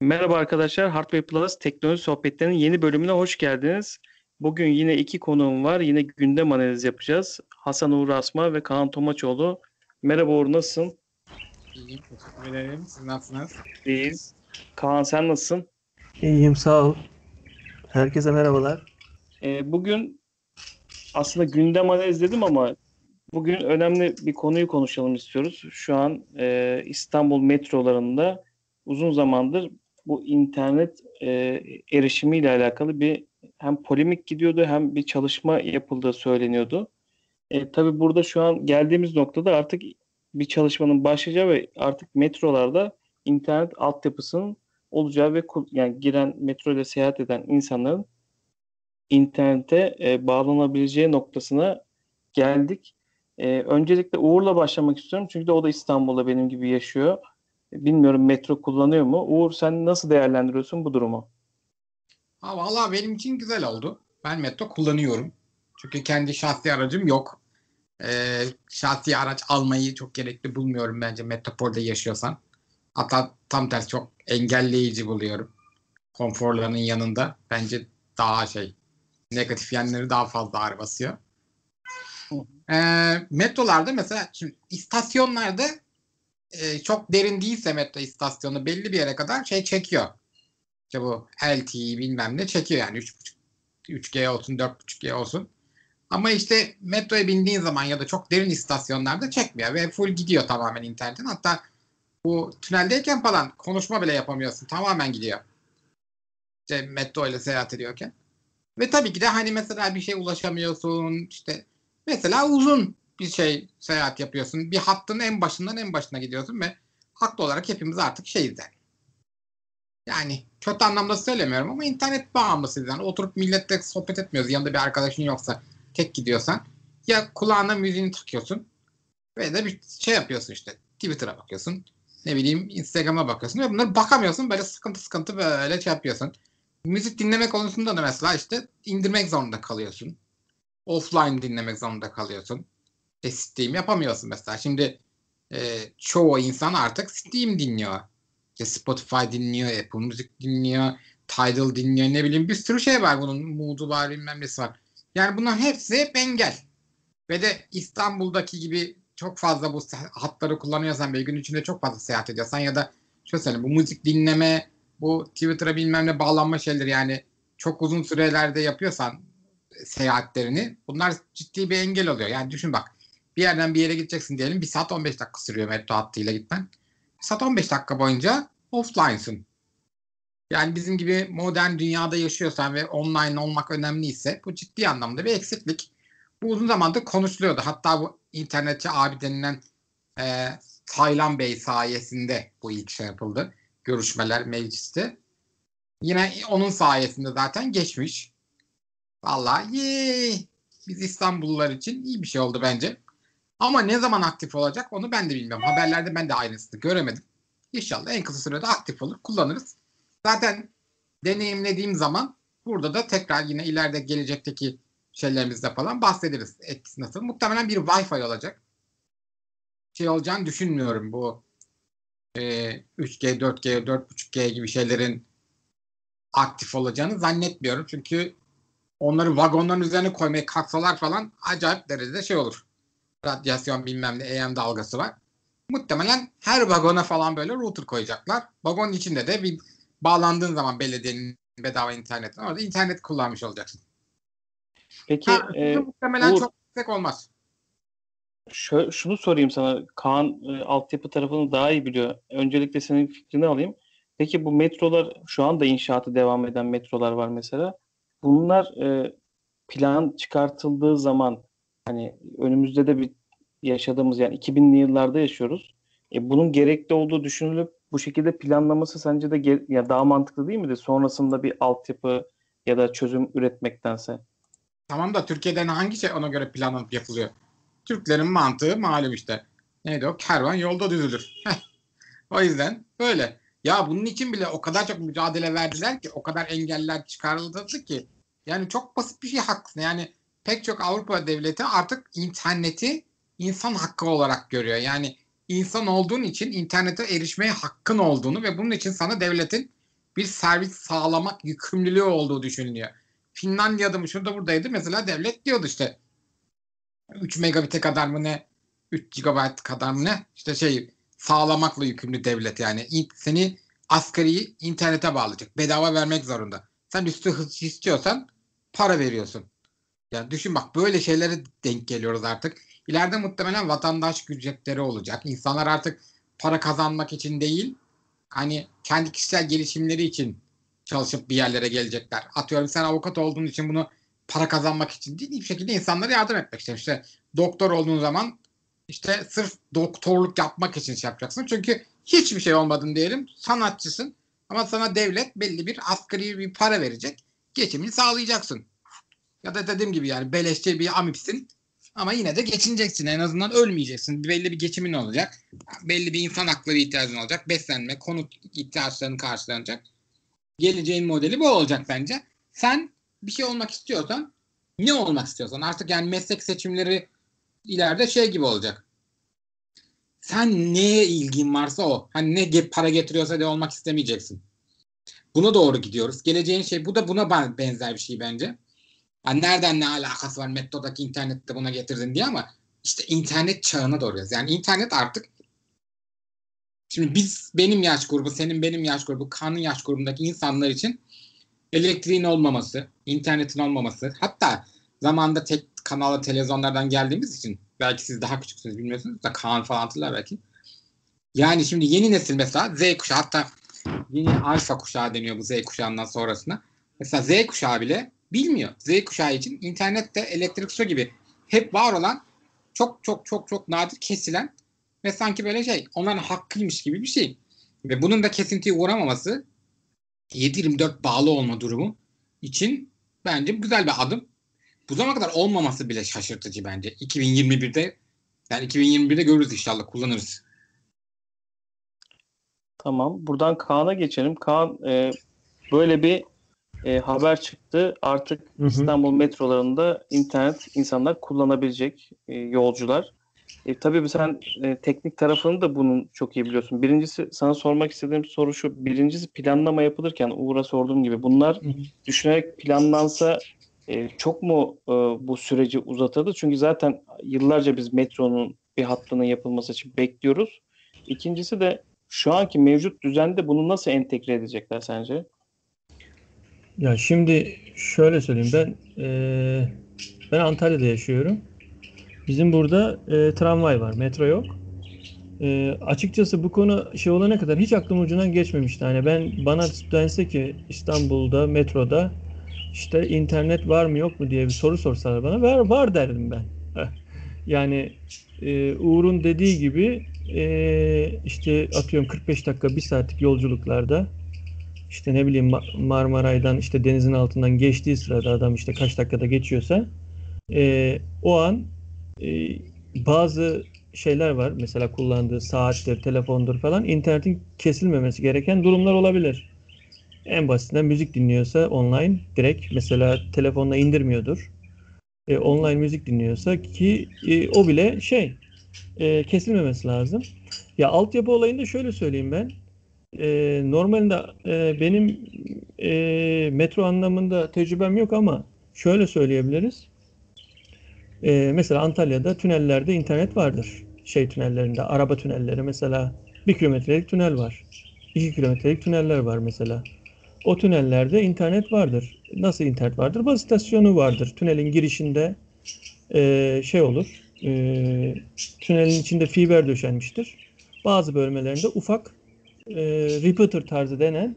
Merhaba arkadaşlar, Hardware Plus teknoloji sohbetlerinin yeni bölümüne hoş geldiniz. Bugün yine iki konuğum var. Yine gündem analizi yapacağız. Hasan Uğur Asma ve Kaan Tomaçoğlu. Merhaba Uğur, nasılsın? İyiyim, teşekkür ederim. Siz nasılsınız? İyiyiz. Kaan sen nasılsın? İyiyim sağ ol. Herkese merhabalar. Ee, bugün aslında gündem analiz dedim ama bugün önemli bir konuyu konuşalım istiyoruz. Şu an e, İstanbul metrolarında uzun zamandır bu internet e, erişimiyle alakalı bir hem polemik gidiyordu hem bir çalışma yapıldığı söyleniyordu. E, tabii burada şu an geldiğimiz noktada artık bir çalışmanın başlayacağı ve artık metrolarda internet altyapısının olacağı ve yani giren metro ile seyahat eden insanların internete e, bağlanabileceği noktasına geldik. E, öncelikle Uğur'la başlamak istiyorum çünkü de o da İstanbul'da benim gibi yaşıyor. Bilmiyorum metro kullanıyor mu? Uğur sen nasıl değerlendiriyorsun bu durumu? Ha, valla benim için güzel oldu. Ben metro kullanıyorum. Çünkü kendi şahsi aracım yok. Ee, şahsi araç almayı çok gerekli bulmuyorum bence metropolde yaşıyorsan. Hatta tam tersi çok engelleyici buluyorum. Konforlarının yanında bence daha şey negatif yanları daha fazla ağır basıyor. Ee, metrolarda mesela şimdi istasyonlarda e, çok derin değilse metro istasyonu belli bir yere kadar şey çekiyor. İşte bu LTE bilmem ne çekiyor yani 3.5 3G olsun 4.5G olsun. Ama işte metroya bindiğin zaman ya da çok derin istasyonlarda çekmiyor ve full gidiyor tamamen internetin. Hatta bu tüneldeyken falan konuşma bile yapamıyorsun. Tamamen gidiyor. İşte metro ile seyahat ediyorken. Ve tabii ki de hani mesela bir şey ulaşamıyorsun. işte mesela uzun bir şey seyahat yapıyorsun. Bir hattın en başından en başına gidiyorsun ve haklı olarak hepimiz artık şeyiz yani. Kötü anlamda söylemiyorum ama internet bağımlısıyız yani. Oturup milletle sohbet etmiyoruz. Yanında bir arkadaşın yoksa tek gidiyorsan ya kulağına müziğini takıyorsun ve de bir şey yapıyorsun işte. Twitter'a bakıyorsun. Ne bileyim Instagram'a bakıyorsun ve bunları bakamıyorsun. Böyle sıkıntı sıkıntı böyle şey yapıyorsun. Müzik dinleme konusunda da mesela işte indirmek zorunda kalıyorsun. Offline dinlemek zorunda kalıyorsun e, Steam yapamıyorsun mesela. Şimdi e, çoğu insan artık Steam dinliyor. İşte Spotify dinliyor, Apple Music dinliyor, Tidal dinliyor ne bileyim bir sürü şey var bunun. Mood'u var bilmem nesi var. Yani bunların hepsi hep engel. Ve de İstanbul'daki gibi çok fazla bu hatları kullanıyorsan ve gün içinde çok fazla seyahat ediyorsan ya da şöyle söyleyeyim bu müzik dinleme, bu Twitter'a bilmem ne bağlanma şeyleri yani çok uzun sürelerde yapıyorsan seyahatlerini bunlar ciddi bir engel oluyor. Yani düşün bak bir yerden bir yere gideceksin diyelim. Bir saat 15 dakika sürüyor metro hattıyla gitmen. Bir saat 15 dakika boyunca offline'sın. Yani bizim gibi modern dünyada yaşıyorsan ve online olmak önemliyse bu ciddi anlamda bir eksiklik. Bu uzun zamandır konuşuluyordu. Hatta bu internetçi abi denilen e, Taylan Bey sayesinde bu ilk şey yapıldı. Görüşmeler mecliste. Yine onun sayesinde zaten geçmiş. Vallahi yee, biz İstanbullular için iyi bir şey oldu bence. Ama ne zaman aktif olacak onu ben de bilmiyorum. Haberlerde ben de aynısını göremedim. İnşallah en kısa sürede aktif olur, kullanırız. Zaten deneyimlediğim zaman burada da tekrar yine ileride gelecekteki şeylerimizde falan bahsederiz etkisi nasıl. Muhtemelen bir Wi-Fi olacak. Şey olacağını düşünmüyorum bu e, 3G, 4G, 4.5G gibi şeylerin aktif olacağını zannetmiyorum. Çünkü onları vagonların üzerine koymaya kalksalar falan acayip derecede şey olur radyasyon bilmem ne EM dalgası var. Muhtemelen her vagona falan böyle router koyacaklar. Vagonun içinde de bir bağlandığın zaman belediyenin bedava internetine orada internet kullanmış olacaksın. Peki ha, e, muhtemelen Uğur, çok yüksek olmaz. Şö şunu sorayım sana. Kaan e, altyapı tarafını daha iyi biliyor. Öncelikle senin fikrini alayım. Peki bu metrolar şu anda inşaatı devam eden metrolar var mesela. Bunlar e, plan çıkartıldığı zaman hani önümüzde de bir yaşadığımız yani 2000'li yıllarda yaşıyoruz. E, bunun gerekli olduğu düşünülüp bu şekilde planlaması sence de ya daha mantıklı değil midir? Sonrasında bir altyapı ya da çözüm üretmektense. Tamam da Türkiye'den hangi şey ona göre planlanıp yapılıyor? Türklerin mantığı malum işte. Neydi o? Kervan yolda düzülür. o yüzden böyle. Ya bunun için bile o kadar çok mücadele verdiler ki, o kadar engeller çıkarıldı ki. Yani çok basit bir şey haklısın. Yani pek çok Avrupa devleti artık interneti insan hakkı olarak görüyor. Yani insan olduğun için internete erişmeye hakkın olduğunu ve bunun için sana devletin bir servis sağlamak yükümlülüğü olduğu düşünülüyor. Finlandiya'da mı şurada buradaydı mesela devlet diyordu işte 3 megabit'e kadar mı ne 3 GB kadar mı ne işte şey sağlamakla yükümlü devlet yani seni asgari internete bağlayacak. Bedava vermek zorunda. Sen üstü hız istiyorsan para veriyorsun. Yani düşün bak böyle şeylere denk geliyoruz artık. İleride muhtemelen vatandaş ücretleri olacak. İnsanlar artık para kazanmak için değil hani kendi kişisel gelişimleri için çalışıp bir yerlere gelecekler. Atıyorum sen avukat olduğun için bunu para kazanmak için değil bir şekilde insanlara yardım etmek için. İşte doktor olduğun zaman işte sırf doktorluk yapmak için şey yapacaksın. Çünkü hiçbir şey olmadın diyelim sanatçısın ama sana devlet belli bir asgari bir para verecek. Geçimini sağlayacaksın. Ya da dediğim gibi yani beleşçe bir amipsin ama yine de geçineceksin. En azından ölmeyeceksin. Belli bir geçimin olacak. Belli bir insan hakları ihtiyacın olacak. Beslenme, konut ihtiyaçların karşılanacak. Geleceğin modeli bu olacak bence. Sen bir şey olmak istiyorsan ne olmak istiyorsan artık yani meslek seçimleri ileride şey gibi olacak. Sen neye ilgin varsa o. Hani ne para getiriyorsa de olmak istemeyeceksin. Buna doğru gidiyoruz. Geleceğin şey bu da buna ben- benzer bir şey bence. Yani nereden ne alakası var Metto'daki internette buna getirdin diye ama işte internet çağına doğruyoruz. Yani internet artık şimdi biz benim yaş grubu, senin benim yaş grubu, kanın yaş grubundaki insanlar için elektriğin olmaması, internetin olmaması, hatta zamanda tek kanallı televizyonlardan geldiğimiz için belki siz daha küçüksünüz bilmiyorsunuz da Kaan falan hatırlar belki. Yani şimdi yeni nesil mesela Z kuşağı hatta yeni alfa kuşağı deniyor bu Z kuşağından sonrasına. Mesela Z kuşağı bile bilmiyor. Z kuşağı için internette elektrik su gibi hep var olan çok çok çok çok nadir kesilen ve sanki böyle şey onların hakkıymış gibi bir şey. Ve bunun da kesintiye uğramaması 7-24 bağlı olma durumu için bence güzel bir adım. Bu zamana kadar olmaması bile şaşırtıcı bence. 2021'de yani 2021'de görürüz inşallah kullanırız. Tamam. Buradan Kaan'a geçelim. Kaan e, böyle bir e, haber çıktı. Artık Hı hı. İstanbul metrolarında internet insanlar kullanabilecek e, yolcular. E, tabii sen e, teknik tarafını da bunun çok iyi biliyorsun. Birincisi sana sormak istediğim soru şu. Birincisi planlama yapılırken Uğur'a sorduğum gibi bunlar Hı hı. düşünerek planlansa e, çok mu e, bu süreci uzatırdı? Çünkü zaten yıllarca biz metronun bir hattının yapılması için bekliyoruz. İkincisi de şu anki mevcut düzende bunu nasıl entegre edecekler sence? Ya şimdi şöyle söyleyeyim ben eee, ben Antalya'da yaşıyorum. Bizim burada eee, tramvay var, metro yok. Eee, açıkçası bu konu şey olana kadar hiç aklım ucundan geçmemişti. Hani ben bana dense ki İstanbul'da metroda işte internet var mı yok mu diye bir soru sorsalar bana var var derdim ben. Yani eee, Uğur'un dediği gibi eee, işte atıyorum 45 dakika bir saatlik yolculuklarda işte ne bileyim Ma- Marmaray'dan işte denizin altından geçtiği sırada adam işte kaç dakikada geçiyorsa e, o an e, bazı şeyler var. Mesela kullandığı saattir, telefondur falan internetin kesilmemesi gereken durumlar olabilir. En basitinden müzik dinliyorsa online direkt mesela telefonla indirmiyordur. E, online müzik dinliyorsa ki e, o bile şey e, kesilmemesi lazım. Ya altyapı olayında şöyle söyleyeyim ben. E, normalde e, benim e, metro anlamında tecrübem yok ama şöyle söyleyebiliriz. E, mesela Antalya'da tünellerde internet vardır. Şey tünellerinde, araba tünelleri mesela bir kilometrelik tünel var. iki kilometrelik tüneller var mesela. O tünellerde internet vardır. Nasıl internet vardır? Baz istasyonu vardır. Tünelin girişinde e, şey olur. E, tünelin içinde fiber döşenmiştir. Bazı bölmelerinde ufak e, repeater tarzı denen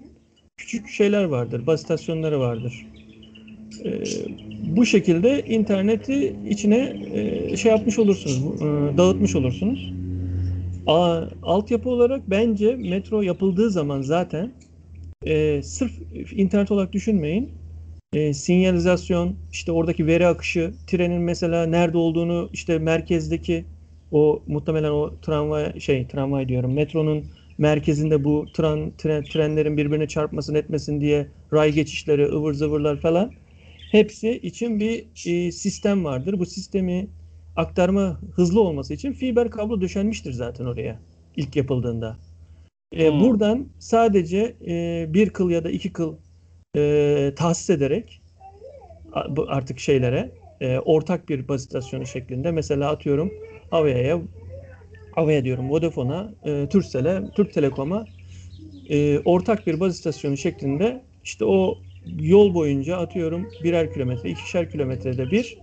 küçük şeyler vardır, baz istasyonları vardır. E, bu şekilde interneti içine e, şey yapmış olursunuz, e, dağıtmış olursunuz. A, altyapı olarak bence metro yapıldığı zaman zaten e, sırf internet olarak düşünmeyin. E, sinyalizasyon, işte oradaki veri akışı, trenin mesela nerede olduğunu, işte merkezdeki o muhtemelen o tramvay şey tramvay diyorum metronun merkezinde bu tren, tren trenlerin birbirine çarpmasın etmesin diye ray geçişleri, ıvır zıvırlar falan hepsi için bir e, sistem vardır. Bu sistemi aktarma hızlı olması için fiber kablo döşenmiştir zaten oraya ilk yapıldığında. E, Hmm. Buradan sadece e, bir kıl ya da iki kıl e, tahsis ederek artık şeylere e, ortak bir baz istasyonu şeklinde mesela atıyorum Avea'ya Avea diyorum Vodafone'a, e, Turkcell'e, Türk Telekom'a e, ortak bir baz istasyonu şeklinde işte o yol boyunca atıyorum birer kilometre, ikişer kilometrede bir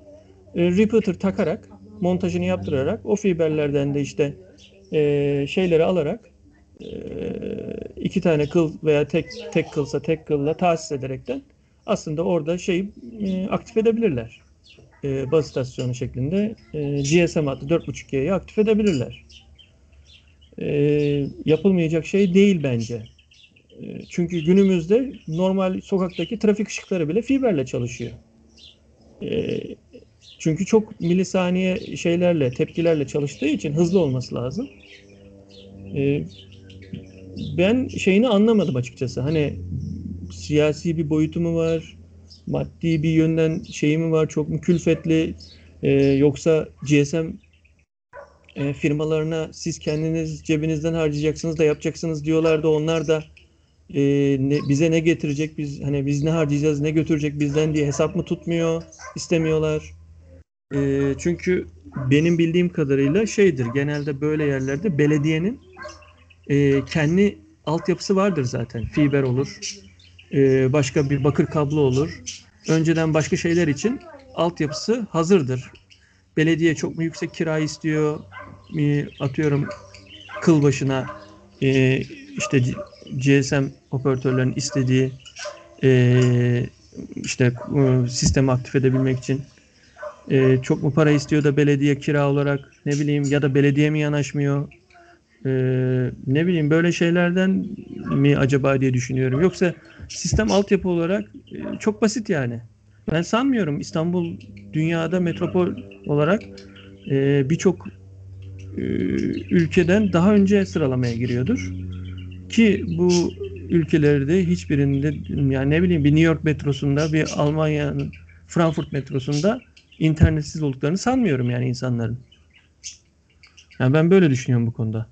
e, repeater takarak montajını yaptırarak o fiberlerden de işte e, şeyleri alarak e, iki tane kıl veya tek tek kılsa tek kılla tahsis ederekten aslında orada şeyi e, aktif edebilirler. E, baz istasyonu şeklinde e, GSM hattı 4.5G'yi aktif edebilirler. E, yapılmayacak şey değil bence. E, çünkü günümüzde normal sokaktaki trafik ışıkları bile fiberle çalışıyor. E, çünkü çok milisaniye şeylerle, tepkilerle çalıştığı için hızlı olması lazım. E, ben şeyini anlamadım açıkçası. Hani siyasi bir boyutu mu var? Maddi bir yönden şeyi mi var? Çok mu külfetli? E, yoksa GSM e, firmalarına siz kendiniz cebinizden harcayacaksınız da yapacaksınız diyorlar da onlar da e, ne, bize ne getirecek biz hani biz ne harcayacağız ne götürecek bizden diye hesap mı tutmuyor istemiyorlar. E, çünkü benim bildiğim kadarıyla şeydir genelde böyle yerlerde belediyenin e, kendi altyapısı vardır zaten. Fiber olur, e, başka bir bakır kablo olur. Önceden başka şeyler için altyapısı hazırdır. Belediye çok mu yüksek kira istiyor? E, atıyorum kıl başına e, işte GSM operatörlerin istediği e, işte e, sistemi aktif edebilmek için e, çok mu para istiyor da belediye kira olarak ne bileyim ya da belediye mi yanaşmıyor ne bileyim böyle şeylerden mi acaba diye düşünüyorum. Yoksa sistem altyapı olarak çok basit yani. Ben sanmıyorum İstanbul dünyada metropol olarak birçok ülkeden daha önce sıralamaya giriyordur. Ki bu ülkelerde hiçbirinde yani ne bileyim bir New York metrosunda bir Almanya'nın Frankfurt metrosunda internetsiz olduklarını sanmıyorum yani insanların. Yani ben böyle düşünüyorum bu konuda.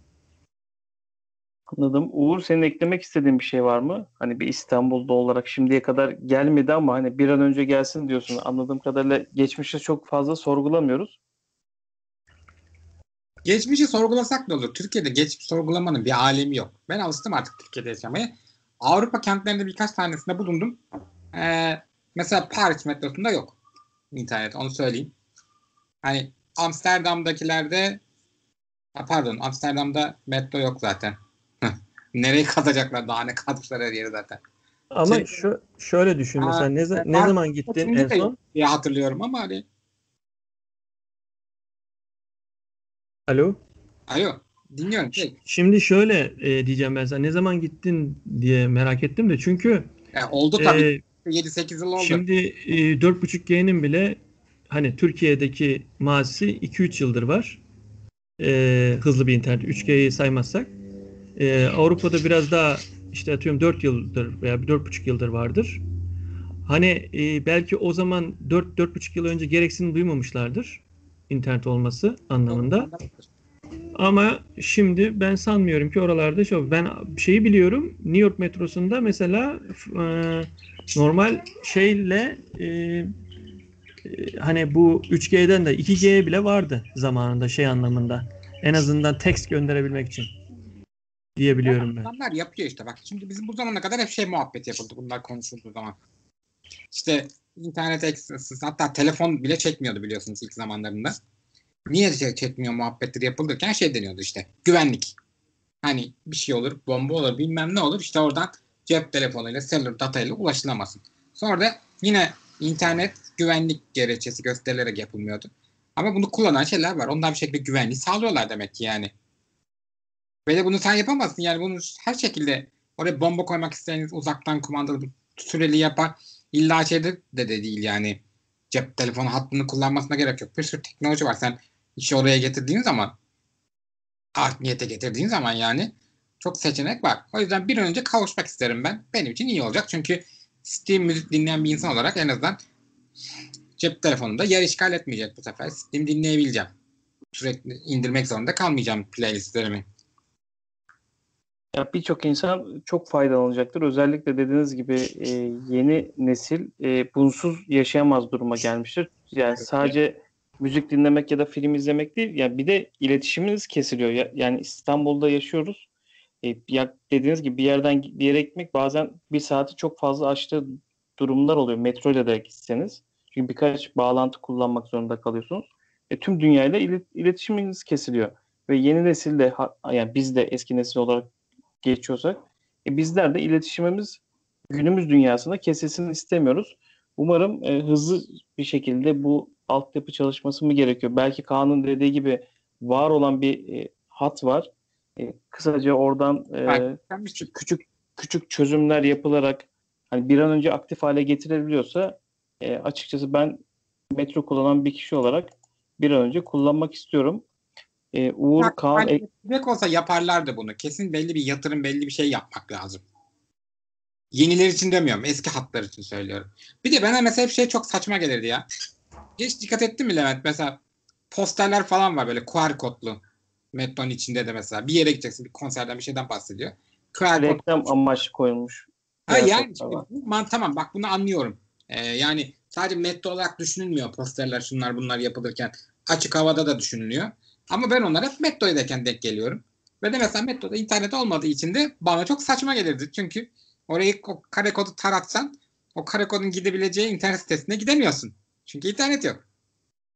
Anladım. Uğur senin eklemek istediğin bir şey var mı? Hani bir İstanbul'da olarak şimdiye kadar gelmedi ama hani bir an önce gelsin diyorsun. Anladığım kadarıyla geçmişte çok fazla sorgulamıyoruz. Geçmişi sorgulasak ne olur? Türkiye'de geçmiş sorgulamanın bir alemi yok. Ben alıştım artık Türkiye'de yaşamaya. Avrupa kentlerinde birkaç tanesinde bulundum. Ee, mesela Paris metrosunda yok. internet onu söyleyeyim. Hani Amsterdam'dakilerde pardon Amsterdam'da metro yok zaten. Nereye kazacaklar? Daha ne kazmışlar her yeri zaten. Ama Şey- şu şöyle düşün mesela ne, ben- ne zaman gittin en son? diye hatırlıyorum ama hani Alo? alo dinliyorum. Şey, Şimdi şöyle e, diyeceğim ben sana ne zaman gittin diye merak ettim de çünkü e, oldu tabii. e, 7-8 yıl oldu. Şimdi e, 4.5G'nin bile hani Türkiye'deki mazisi 2-3 yıldır var. E, hızlı bir internet. 3G'yi saymazsak. E, Avrupa'da biraz daha işte atıyorum 4 yıldır veya 4.5 yıldır vardır. Hani e, belki o zaman 4-4.5 yıl önce gereksinim duymamışlardır internet olması anlamında. Ama şimdi ben sanmıyorum ki oralarda şu ben şeyi biliyorum New York metrosunda mesela e, normal şeyle e, e, hani bu 3G'den de 2G bile vardı zamanında şey anlamında. En azından text gönderebilmek için diyebiliyorum ben. Adamlar yapıyor işte bak. Şimdi bizim bu zamana kadar hep şey muhabbet yapıldı bunlar konuşulduğu zaman. İşte internet access hatta telefon bile çekmiyordu biliyorsunuz ilk zamanlarında. Niye çekmiyor muhabbetleri yapılırken şey deniyordu işte güvenlik. Hani bir şey olur, bomba olur, bilmem ne olur işte oradan cep telefonuyla, cellular datayla ulaşılamasın. Sonra da yine internet güvenlik gerekçesi gösterilerek yapılmıyordu. Ama bunu kullanan şeyler var. Onlar bir şekilde güvenliği sağlıyorlar demek ki yani. Ve de bunu sen yapamazsın. Yani bunu her şekilde oraya bomba koymak isteyeniz uzaktan kumandalı süreli yapar. İlla şeyde de, de değil yani. Cep telefonu hattını kullanmasına gerek yok. Bir sürü teknoloji var. Sen işi oraya getirdiğin zaman art niyete getirdiğin zaman yani çok seçenek var. O yüzden bir önce kavuşmak isterim ben. Benim için iyi olacak. Çünkü Steam müzik dinleyen bir insan olarak en azından cep telefonunda yer işgal etmeyecek bu sefer. Steam dinleyebileceğim. Sürekli indirmek zorunda kalmayacağım playlistlerimi. Ya birçok insan çok faydalanacaktır. Özellikle dediğiniz gibi e, yeni nesil e, bunsuz yaşayamaz duruma gelmiştir. Yani sadece müzik dinlemek ya da film izlemek değil, yani bir de iletişiminiz kesiliyor. Ya- yani İstanbul'da yaşıyoruz. E, ya dediğiniz gibi bir yerden bir yere gitmek bazen bir saati çok fazla aştığı durumlar oluyor. Metro ile de gitseniz. Çünkü birkaç bağlantı kullanmak zorunda kalıyorsunuz. E, tüm dünyayla ilet- iletişiminiz kesiliyor. Ve yeni nesilde yani biz de eski nesil olarak geçiyorsak e, bizler de iletişimimiz günümüz dünyasında kesilsin istemiyoruz. Umarım e, hızlı bir şekilde bu altyapı çalışması mı gerekiyor? Belki Kaan'ın dediği gibi var olan bir e, hat var. E, kısaca oradan e, küçük küçük küçük çözümler yapılarak hani bir an önce aktif hale getirebiliyorsa e, açıkçası ben metro kullanan bir kişi olarak bir an önce kullanmak istiyorum. E, Uğur, Bak, Kaan, hani ek- olsa yaparlardı bunu. Kesin belli bir yatırım, belli bir şey yapmak lazım. Yeniler için demiyorum. Eski hatlar için söylüyorum. Bir de bana mesela bir şey çok saçma gelirdi ya. Hiç dikkat ettin mi Levent? Mesela posterler falan var böyle QR kodlu. Metronun içinde de mesela. Bir yere gideceksin. Bir konserden bir şeyden bahsediyor. QR reklam amaçlı koyulmuş. Ha QR yani man, tamam bak bunu anlıyorum. Ee, yani sadece metro olarak düşünülmüyor posterler şunlar bunlar yapılırken. Açık havada da düşünülüyor. Ama ben onlara hep metroydayken denk geliyorum. Ve de mesela metroda internet olmadığı için de bana çok saçma gelirdi. Çünkü orayı o kare kodu taratsan o kare kodun gidebileceği internet sitesine gidemiyorsun. Çünkü internet yok.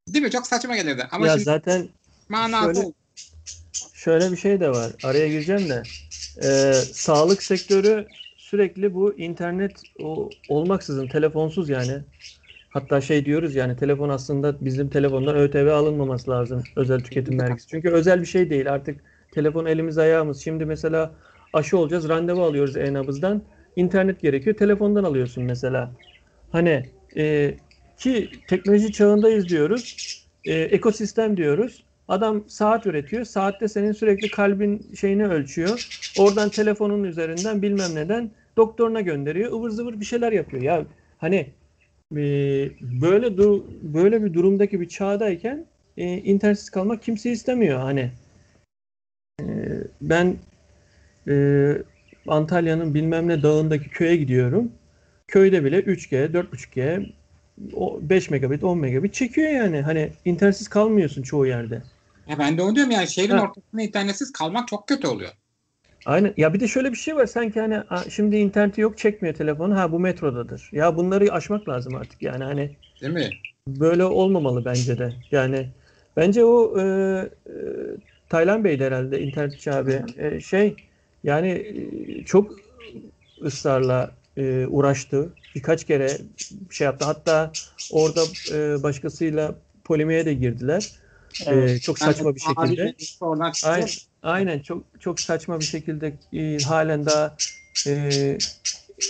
Değil mi? Çok saçma gelirdi. Ama ya şimdi zaten manası şöyle- şöyle bir şey de var. Araya gireceğim de. Ee, sağlık sektörü sürekli bu internet o, olmaksızın telefonsuz yani. Hatta şey diyoruz yani telefon aslında bizim telefondan ÖTV alınmaması lazım özel tüketim vergisi. Çünkü özel bir şey değil artık telefon elimiz ayağımız. Şimdi mesela aşı olacağız randevu alıyoruz e-nabızdan. İnternet gerekiyor telefondan alıyorsun mesela. Hani e, ki teknoloji çağındayız diyoruz. E, ekosistem diyoruz. Adam saat üretiyor. Saatte senin sürekli kalbin şeyini ölçüyor. Oradan telefonun üzerinden bilmem neden doktoruna gönderiyor. ıvır zıvır bir şeyler yapıyor. Ya hani e, böyle dur- böyle bir durumdaki bir çağdayken e, internetsiz kalmak kimse istemiyor. Hani e, ben e, Antalya'nın bilmem ne dağındaki köye gidiyorum. Köyde bile 3G, 4.5G, o 5 megabit, 10 megabit çekiyor yani. Hani internetsiz kalmıyorsun çoğu yerde. Ya ben de onu diyorum yani şehrin Ha. ortasında internetsiz kalmak çok kötü oluyor. Aynen. Ya bir de şöyle bir şey var. Sanki hani "Aa, şimdi interneti yok çekmiyor telefonu. Ha bu metrodadır. Ya bunları aşmak lazım artık. Yani hani Değil mi? böyle olmamalı bence de. Yani bence o e, e, Taylan Bey'di herhalde internetçi abi. E, şey yani e, çok ısrarla e, uğraştı. Birkaç kere şey yaptı. Hatta orada e, başkasıyla polemiğe de girdiler. E, Evet. çok saçma bir şekilde. Aynen, aynen çok çok saçma bir şekilde e, halen daha e,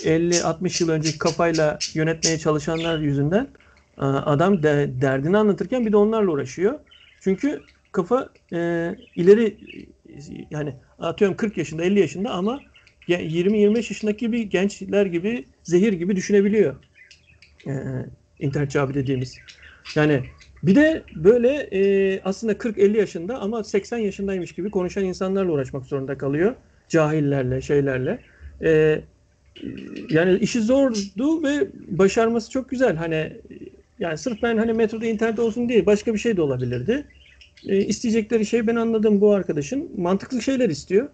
50-60 yıl önceki kafayla yönetmeye çalışanlar yüzünden e, adam de, derdini anlatırken bir de onlarla uğraşıyor. Çünkü kafa e, ileri yani atıyorum 40 yaşında 50 yaşında ama ge- 20-25 yaşındaki gibi gençler gibi zehir gibi düşünebiliyor. E, internetçi abi dediğimiz. Yani bir de böyle e, aslında 40-50 yaşında ama 80 yaşındaymış gibi konuşan insanlarla uğraşmak zorunda kalıyor. Cahillerle, şeylerle. E, yani işi zordu ve başarması çok güzel. Hani yani sırf ben hani metroda internet olsun değil başka bir şey de olabilirdi. E, isteyecekleri şey ben anladım bu arkadaşın mantıklı şeyler istiyor.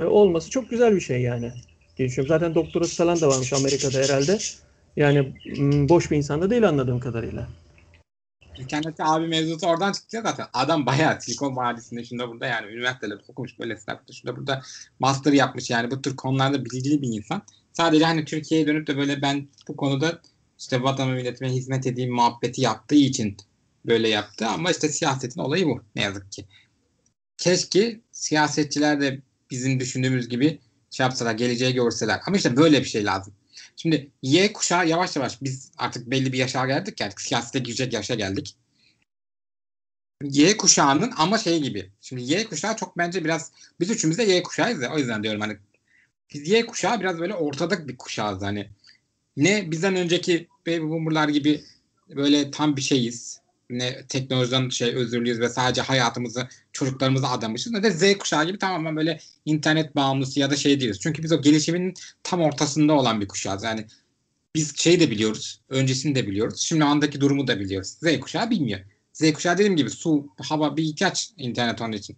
E, olması çok güzel bir şey yani. diye. Zaten doktorası falan da varmış Amerika'da herhalde. Yani boş bir insan da değil anladığım kadarıyla. İnternette abi mevzusu oradan çıktı zaten. Adam bayağı Silikon Vadisi'nde şunda burada yani üniversiteler okumuş böyle Stanford'da şunda burada master yapmış yani bu tür konularda bilgili bir insan. Sadece hani Türkiye'ye dönüp de böyle ben bu konuda işte vatana milletime hizmet edeyim muhabbeti yaptığı için böyle yaptı ama işte siyasetin olayı bu ne yazık ki. Keşke siyasetçiler de bizim düşündüğümüz gibi şey yapsalar, geleceği görseler. Ama işte böyle bir şey lazım. Şimdi Y kuşağı yavaş yavaş biz artık belli bir yaşa geldik yani siyasete girecek yaşa geldik. Y kuşağının ama şey gibi. Şimdi Y kuşağı çok bence biraz biz üçümüz de Y kuşağıyız ya o yüzden diyorum hani biz Y kuşağı biraz böyle ortadık bir kuşağız hani. Ne bizden önceki baby boomerlar gibi böyle tam bir şeyiz. Ne teknolojiden şey özürlüyüz ve sadece hayatımızı çocuklarımıza adamışız ne de Z kuşağı gibi tamamen böyle internet bağımlısı ya da şey değiliz. Çünkü biz o gelişimin tam ortasında olan bir kuşağız. Yani biz şey de biliyoruz. Öncesini de biliyoruz. Şimdi andaki durumu da biliyoruz. Z kuşağı bilmiyor. Z kuşağı dediğim gibi su, hava bir ihtiyaç internet onun için.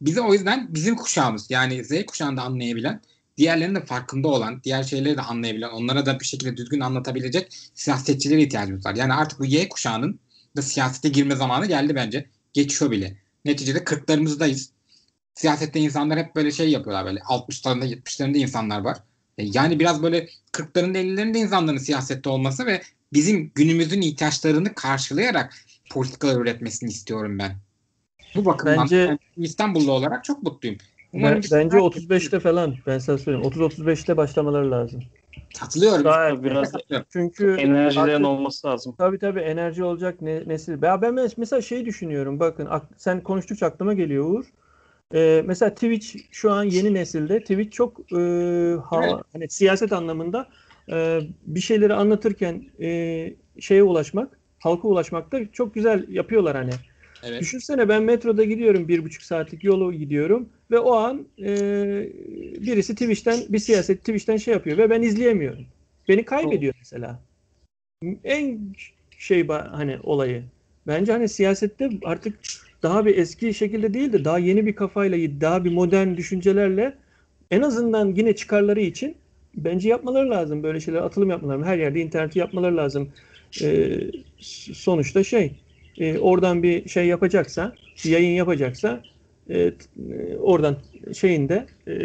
Bize o yüzden bizim kuşağımız yani Z kuşağında anlayabilen, diğerlerinin de farkında olan, diğer şeyleri de anlayabilen, onlara da bir şekilde düzgün anlatabilecek siyasetçilere ihtiyacımız var. Yani artık bu Y kuşağının da siyasete girme zamanı geldi bence. Geçiyor bile. Neticede 40'larımızdayız. Siyasette insanlar hep böyle şey yapıyorlar böyle 60'larında 70'lerinde insanlar var. E, Yani biraz böyle 40'larında 50'lerinde insanların siyasette olması ve bizim günümüzün ihtiyaçlarını karşılayarak politikalar üretmesini istiyorum ben. Bu bakımdan Bence- ben İstanbullu olarak çok mutluyum. Ben- Umarım bence şeyler- 35'te falan ben sana söyleyeyim. 30-35'te başlamaları lazım. Katılıyorum. Daha biraz. Çünkü Enerjilerin artık- olması lazım. Tabii tabii enerji olacak ne, nesil. Ya ben mes- mesela şey düşünüyorum bakın ak- sen konuştukça aklıma geliyor Uğur. Ee, mesela Twitch şu an yeni nesilde Twitch çok e, hava, Evet. hani siyaset anlamında e, bir şeyleri anlatırken e, şeye ulaşmak, halka ulaşmakta çok güzel yapıyorlar hani. Evet. Düşünsene ben metroda gidiyorum bir buçuk saatlik yolu gidiyorum ve o an e, birisi Twitch'ten bir siyaset Twitch'ten şey yapıyor ve ben izleyemiyorum. Beni kaybediyor mesela. En şey hani olayı. Bence hani siyasette artık daha bir eski şekilde değil de daha yeni bir kafayla, daha bir modern düşüncelerle en azından yine çıkarları için bence yapmaları lazım. Böyle şeyler atılım yapmaları lazım. Her yerde interneti yapmaları lazım. Ee, sonuçta şey e, oradan bir şey yapacaksa, yayın yapacaksa e, e, oradan şeyinde e,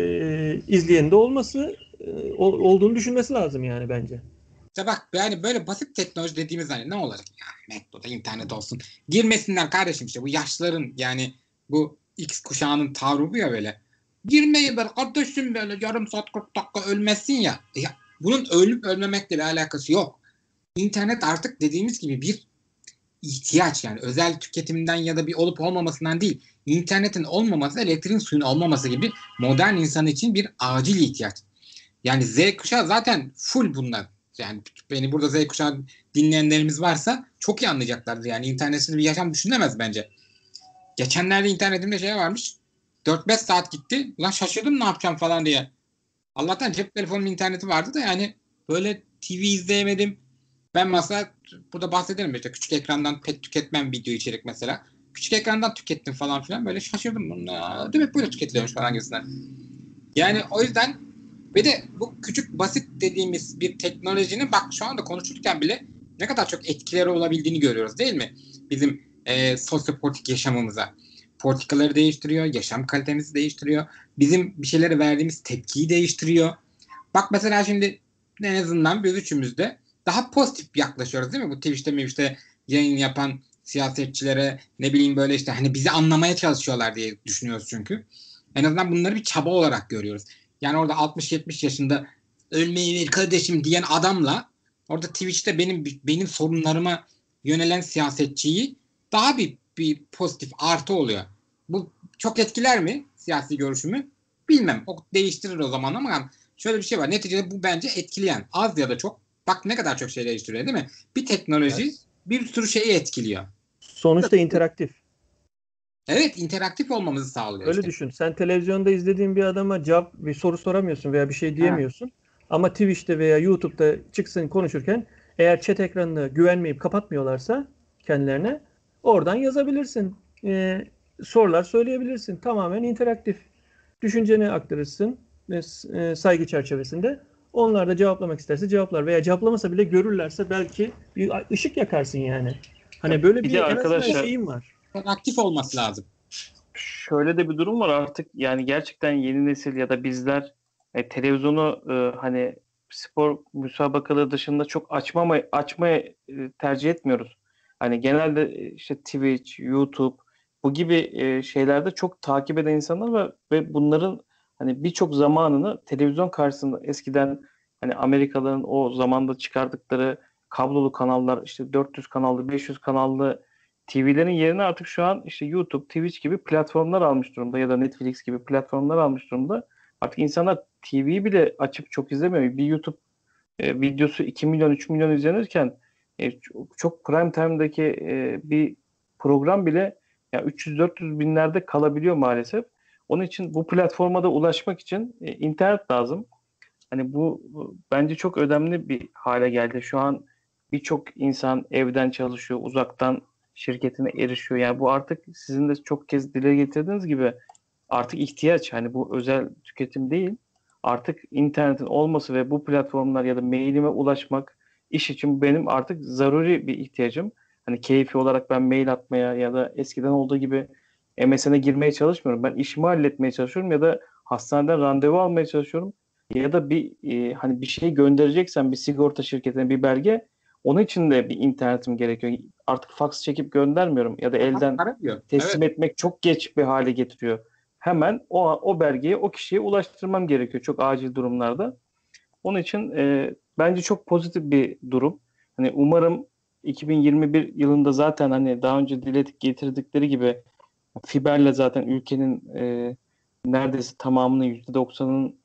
izleyen de olması e, ol- olduğunu düşünmesi lazım yani bence. İşte bak yani böyle basit teknoloji dediğimiz hani ne olacak ya metroda internet olsun. Girmesinler kardeşim işte bu yaşlıların yani bu X kuşağının tavrı ya böyle. Girmeyi böyle kardeşim böyle yarım saat 40 dakika ölmesin ya. E ya bunun ölüp ölmemekle bir alakası yok. İnternet artık dediğimiz gibi bir ihtiyaç yani özel tüketiminden ya da bir olup olmamasından değil. İnternetin olmaması, elektriğin suyun olmaması gibi modern insan için bir acil ihtiyaç. Yani Z kuşağı zaten full bunlar. Yani beni burada Z kuşağı dinleyenlerimiz varsa çok iyi anlayacaklardır. Yani internetsiz bir yaşam düşünülemez bence. Geçenlerde internetimde şey varmış. 4-5 saat gitti. Ulan şaşırdım ne yapacağım falan diye. Allah'tan cep telefonum interneti vardı da yani böyle TV izleyemedim. Ben mesela burada bahsedelim işte küçük ekrandan pek tüketmem video içerik mesela. Küçük ekrandan tükettim falan filan böyle şaşırdım. Aa, Demek böyle tüketiliyormuş falan gibisinden. Yani o yüzden ve de bu küçük basit dediğimiz bir teknolojinin bak şu anda konuşurken bile ne kadar çok etkileri olabildiğini görüyoruz değil mi? Bizim e, sosyopolitik yaşamımıza. Politikaları değiştiriyor, yaşam kalitemizi değiştiriyor. Bizim bir şeylere verdiğimiz tepkiyi değiştiriyor. Bak mesela şimdi en azından biz üçümüz de daha pozitif yaklaşıyoruz değil mi? Bu Twitch'te mi işte yayın yapan siyasetçilere ne bileyim böyle işte hani bizi anlamaya çalışıyorlar diye düşünüyoruz çünkü. En azından bunları bir çaba olarak görüyoruz. Yani orada 60-70 yaşında ölmeyi ver kardeşim diyen adamla orada Twitch'te benim benim sorunlarıma yönelen siyasetçiyi daha bir bir pozitif artı oluyor. Bu çok etkiler mi siyasi görüşümü? Bilmem. O değiştirir o zaman ama şöyle bir şey var. Neticede bu bence etkileyen. Az ya da çok. Bak ne kadar çok şey değiştiriyor değil mi? Bir teknoloji Evet. bir sürü şeyi etkiliyor. Sonuçta interaktif. Evet interaktif olmamızı sağlıyor Öyle işte. düşün. Sen televizyonda izlediğin bir adama cevap bir soru soramıyorsun veya bir şey diyemiyorsun. Ama Twitch'te veya YouTube'da çıksın konuşurken eğer chat ekranını güvenmeyip kapatmıyorlarsa kendilerine oradan yazabilirsin. Ee, sorular söyleyebilirsin. Tamamen interaktif. Düşünceni aktarırsın e, saygı çerçevesinde. Onlar da cevaplamak isterse cevaplar veya cevaplamasa bile görürlerse belki bir ışık yakarsın yani. Hani böyle Bir bir, de arkadaşlar- şeyim var. Aktif olması lazım. Şöyle de bir durum var artık yani gerçekten yeni nesil ya da bizler e, televizyonu e, hani spor müsabakaları dışında çok açmama açmaya e, tercih etmiyoruz. Hani genelde e, işte Twitch, YouTube bu gibi e, şeylerde çok takip eden insanlar var ve bunların hani birçok zamanını televizyon karşısında eskiden hani Amerikalıların o zamanda çıkardıkları kablolu kanallar işte 400 kanallı 500 kanallı TV'lerin yerine artık şu an işte YouTube, Twitch gibi platformlar almış durumda ya da Netflix gibi platformlar almış durumda. Artık insanlar TV'yi bile açıp çok izlemiyor. Bir YouTube e, videosu 2 milyon, 3 milyon izlenirken e, çok, prime time'daki e, bir program bile ya 300-400 binlerde kalabiliyor maalesef. Onun için bu platforma da ulaşmak için e, internet lazım. Hani bu, bence çok önemli bir hale geldi. Şu an birçok insan evden çalışıyor, uzaktan şirketine erişiyor. Yani bu artık sizin de çok kez dile getirdiğiniz gibi artık ihtiyaç. Hani bu özel tüketim değil. Artık internetin olması ve bu platformlar ya da mailime ulaşmak iş için benim artık zaruri bir ihtiyacım. Hani keyfi olarak ben mail atmaya ya da eskiden olduğu gibi MSN'e girmeye çalışmıyorum. Ben işimi halletmeye çalışıyorum ya da hastaneden randevu almaya çalışıyorum. Ya da bir e, hani bir şey göndereceksen bir sigorta şirketine bir belge onun için de bir internetim gerekiyor. Artık fax çekip göndermiyorum ya da elden Aramıyor. teslim Evet. etmek çok geç bir hale getiriyor. Hemen o o belgeyi o kişiye ulaştırmam gerekiyor çok acil durumlarda. Onun için e, bence çok pozitif bir durum. Hani umarım 2021 yılında zaten hani daha önce diledik getirdikleri gibi fiberle zaten ülkenin e, neredeyse tamamının %90'ının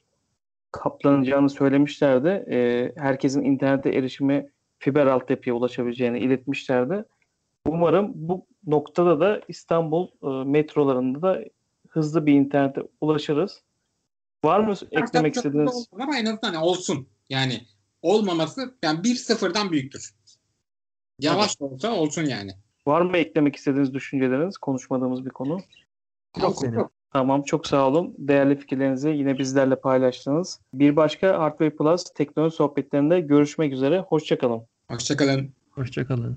kaplanacağını söylemişlerdi. E, herkesin internete erişimi fiber altyapıya ulaşabileceğini iletmişlerdi. Umarım bu noktada da İstanbul e, metrolarında da hızlı bir internete ulaşırız. Var mı eklemek istediğiniz? Ama en azından olsun. Yani olmaması yani bir sıfırdan büyüktür. Yavaş da olsa olsun yani. Var mı eklemek istediğiniz düşünceleriniz? Konuşmadığımız bir konu. Yok benim. Tamam çok sağ olun. Değerli fikirlerinizi yine bizlerle paylaştınız. Bir başka Hardware Plus teknoloji sohbetlerinde görüşmek üzere. Hoşçakalın. Hoşçakalın. Hoşçakalın.